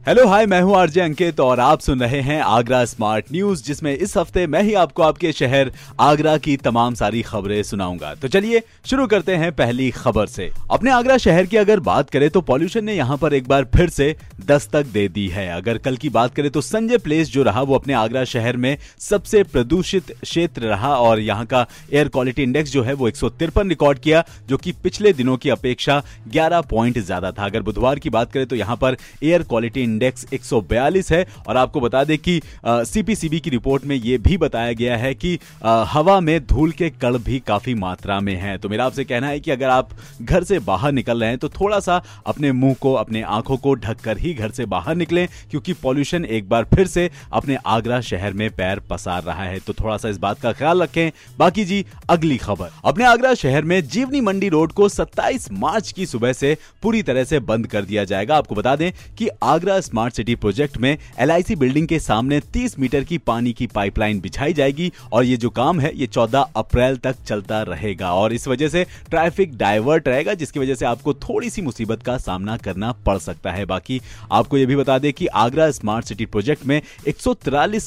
hello hi मैं हूँ RJ अंकित और आप सुन रहे हैं आगरा स्मार्ट न्यूज़ जिसमें इस हफ़्ते मैं ही आपको आपके शहर आगरा की तमाम सारी खबरें सुनाऊँगा। तो चलिए शुरू करते हैं पहली खबर से। अपने आगरा शहर की अगर बात करें तो पॉल्यूशन ने यहाँ पर एक बार फिर से दस्तक दे दी है। अगर कल की बात करें तो संजय प्लेस जो रहा, वो अपने आगरा शहर में सबसे प्रदूषित क्षेत्र रहा और यहाँ का एयर क्वालिटी इंडेक्स जो है वो एक सौ तिरपन रिकॉर्ड किया, जो की पिछले दिनों की अपेक्षा ग्यारह पॉइंट ज़्यादा था। अगर बुधवार की बात करें तो यहाँ पर एयर क्वालिटी इंडेक्स 142 है और आपको बता दें कि सीपीसीबी की रिपोर्ट में यह भी बताया गया है कि आ, हवा में धूल के कण भी काफ़ी मात्रा में है। तो मेरा आपसे कहना है कि अगर आप घर से बाहर निकल रहे हैं तो थोड़ा सा अपने मुँह को अपने आँखों को ढककर ही घर से बाहर निकलें क्योंकि पॉल्यूशन एक बार फिर से अपने आगरा शहर में पैर पसार रहा है। तो थोड़ा सा इस बात का ख्याल रखें। बाकी जी अगली खबर। अपने आगरा शहर में जीवनी मंडी रोड को 27 मार्च की सुबह से पूरी तरह से बंद कर दिया जाएगा। आपको बता दें कि आगरा स्मार्ट सिटी प्रोजेक्ट में एलआईसी बिल्डिंग के सामने 30 मीटर की पानी की पाइपलाइन बिछाई जाएगी और ये जो काम है, ये 14 अप्रैल तक चलता रहेगा। और इस वजह से ट्रैफ़िक डाइवर्ट रहेगा, जिसकी वजह से आपको थोड़ी सी मुसीबत का सामना करना पड़ सकता है। बाकी आपको ये भी बता दें कि आगरा स्मार्ट सिटी प्रोजेक्ट में एक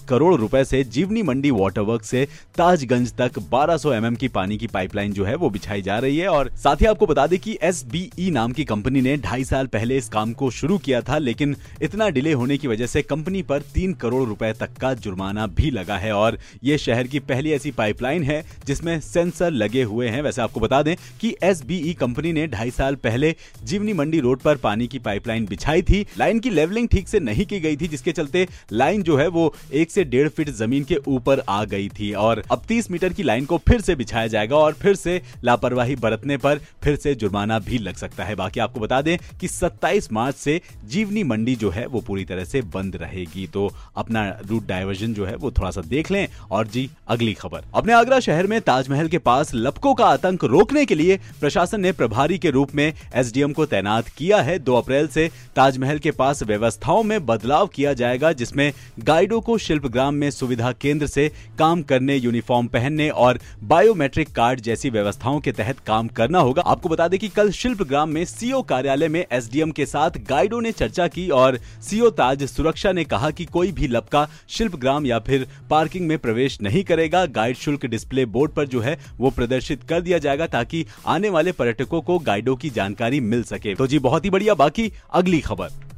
करोड़ रुपए से जीवनी मंडी वाटर वर्क से ताजगंज तक 1200 एमएम की पानी की पाइपलाइन जो है, वो बिछाई जा रही है। और साथ ही आपको बता दें कि एस नाम की कंपनी ने ढाई साल पहले इस काम को शुरू किया था, लेकिन इतना डिले होने की वजह से कंपनी पर तीन करोड़ रुपए तक का जुर्माना भी लगा है और ये शहर की पहली ऐसी पाइपलाइन है जिसमें सेंसर लगे हुए हैं। वैसे आपको बता दें कि एस कंपनी ने ढाई साल पहले जीवनी मंडी रोड पर पानी की पाइपलाइन बिछाई थी। लाइन की लेवलिंग ठीक से नहीं की गई थी, जिसके चलते लाइन जो है वो एक से डेढ़ फीट ज़मीन के ऊपर आ गई थी और अब तीस मीटर की लाइन को फिर से बिछाया जाएगा और फिर से लापरवाही बरतने पर फिर से जुर्माना भी लग सकता है। बाकी आपको बता दें कि 27 मार्च से जीवनी मंडी जो है, वो पूरी तरह से बंद रहेगी। तो अपना रूट डाइवर्जन जो है, वो थोड़ा सा देख लें। और जी, अगली खबर। अपने आगरा शहर में ताजमहल के पास लपकों का आतंक रोकने के लिए प्रशासन ने प्रभारी के रूप में एसडीएम को तैनात किया है। दो अप्रैल से ताजमहल के पास व्यवस्थाओं में बदलाव किया जाएगा, जिसमें गाइडों को शिल्पग्राम में सुविधा केंद्र से काम करने, यूनिफॉर्म पहनने और बायोमेट्रिक कार्ड जैसी व्यवस्थाओं के तहत काम करना होगा। आपको बता दें कि कल शिल्पग्राम में सीओ कार्यालय में एसडीएम के साथ गाइडों ने चर्चा की और सीओ ताज सुरक्षा ने कहा कि कोई भी लपका शिल्पग्राम या फिर पार्किंग में प्रवेश नहीं करेगा। गाइड शुल्क डिस्प्ले बोर्ड पर जो है, वो प्रदर्शित कर दिया जाएगा ताकि आने वाले पर्यटकों को गाइडों की जानकारी मिल सके। तो जी, बहुत ही बढ़िया। बाकी अगली खबर।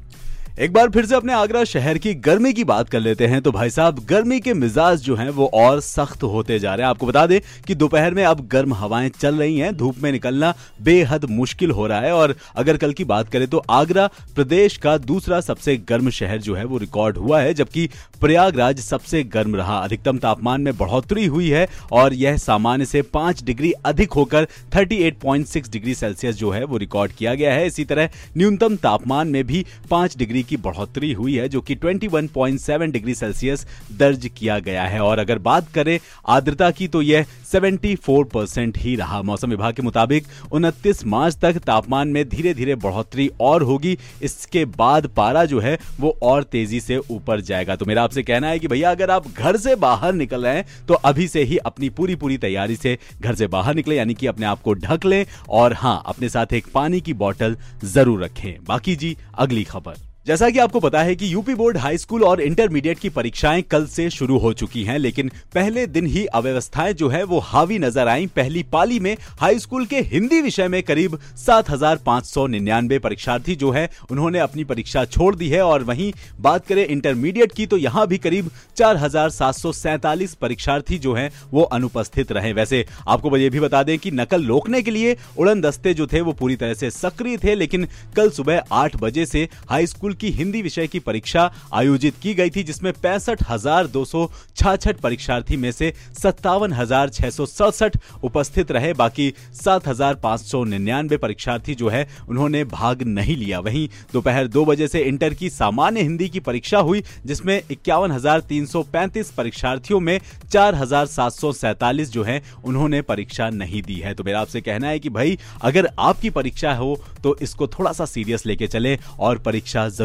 एक बार फिर से अपने आगरा शहर की गर्मी की बात कर लेते हैं। तो भाई साहब, गर्मी के मिजाज जो हैं, वो और सख्त होते जा रहे हैं। आपको बता दें कि दोपहर में अब गर्म हवाएँ चल रही हैं। धूप में निकलना बेहद मुश्किल हो रहा है। और अगर कल की बात करें तो आगरा प्रदेश का दूसरा सबसे गर्म शहर जो है, वो रिकॉर्ड हुआ है। जबकि प्रयागराज सबसे गर्म रहा। अधिकतम तापमान में बढ़ोतरी हुई है और यह सामान्य से पाँच डिग्री अधिक होकर थर्टी डिग्री सेल्सियस जो है, वो रिकॉर्ड किया गया है। इसी तरह न्यूनतम तापमान में भी पाँच डिग्री की बढ़ोतरी हुई है, जो कि 21.7 डिग्री सेल्सियस दर्ज किया गया है। और अगर बात करें आर्द्रता की तो यह 74 परसेंट ही रहा। मौसम विभाग के मुताबिक 29 मार्च तक तापमान में धीरे धीरे बढ़ोतरी और होगी। इसके बाद पारा जो है, वो और तेज़ी से ऊपर जाएगा। तो मेरा आपसे कहना है कि भैया, अगर आप घर से बाहर निकल रहे हैं तो अभी से ही अपनी पूरी पूरी तैयारी से घर से बाहर निकले, यानी कि अपने आप को ढक लें। और हाँ अपने साथ एक पानी की बॉटल ज़रूर रखें। बाकी जी, अगली खबर। जैसा कि आपको पता है कि यूपी बोर्ड हाई स्कूल और इंटरमीडिएट की परीक्षाएँ कल से शुरू हो चुकी हैं, लेकिन पहले दिन ही अव्यवस्थाएँ जो है, वो हावी नज़र आई। पहली पाली में हाई स्कूल के हिंदी विषय में करीब सात हज़ार पाँच सौ निन्यानवे परीक्षार्थी जो है, उन्होंने अपनी परीक्षा छोड़ दी है और वहीं बात करें इंटरमीडिएट की तो यहाँ भी करीब चार परीक्षार्थी जो है, वो अनुपस्थित रहे। वैसे आपको ये भी बता दें कि नकल रोकने के लिए उड़न दस्ते जो थे, वो पूरी तरह से सक्रिय थे, लेकिन कल सुबह आठ बजे से हाई स्कूल की हिंदी विषय की परीक्षा आयोजित की गई थी, जिसमें पैंसठ हज़ार दो सौ छाछठ परीक्षार्थी में से सत्तावन हज़ार छह सौ सड़सठ उपस्थित रहे। बाकी सात हज़ार पाँच सौ निन्यानवे परीक्षार्थी जो है, उन्होंने भाग नहीं लिया। वहीं दोपहर दो बजे से इंटर की सामान्य हिंदी की परीक्षा हुई, जिसमें इक्यावन हज़ार तीन सौ पैंतीस परीक्षार्थियों में चार हज़ार सात सौ सैतालीस जो है, उन्होंने परीक्षा नहीं दी है। तो मेरा आपसे कहना है कि भाई, अगर आपकी परीक्षा हो तो इसको थोड़ा सा सीरियस लेके चले और परीक्षा ज़रूर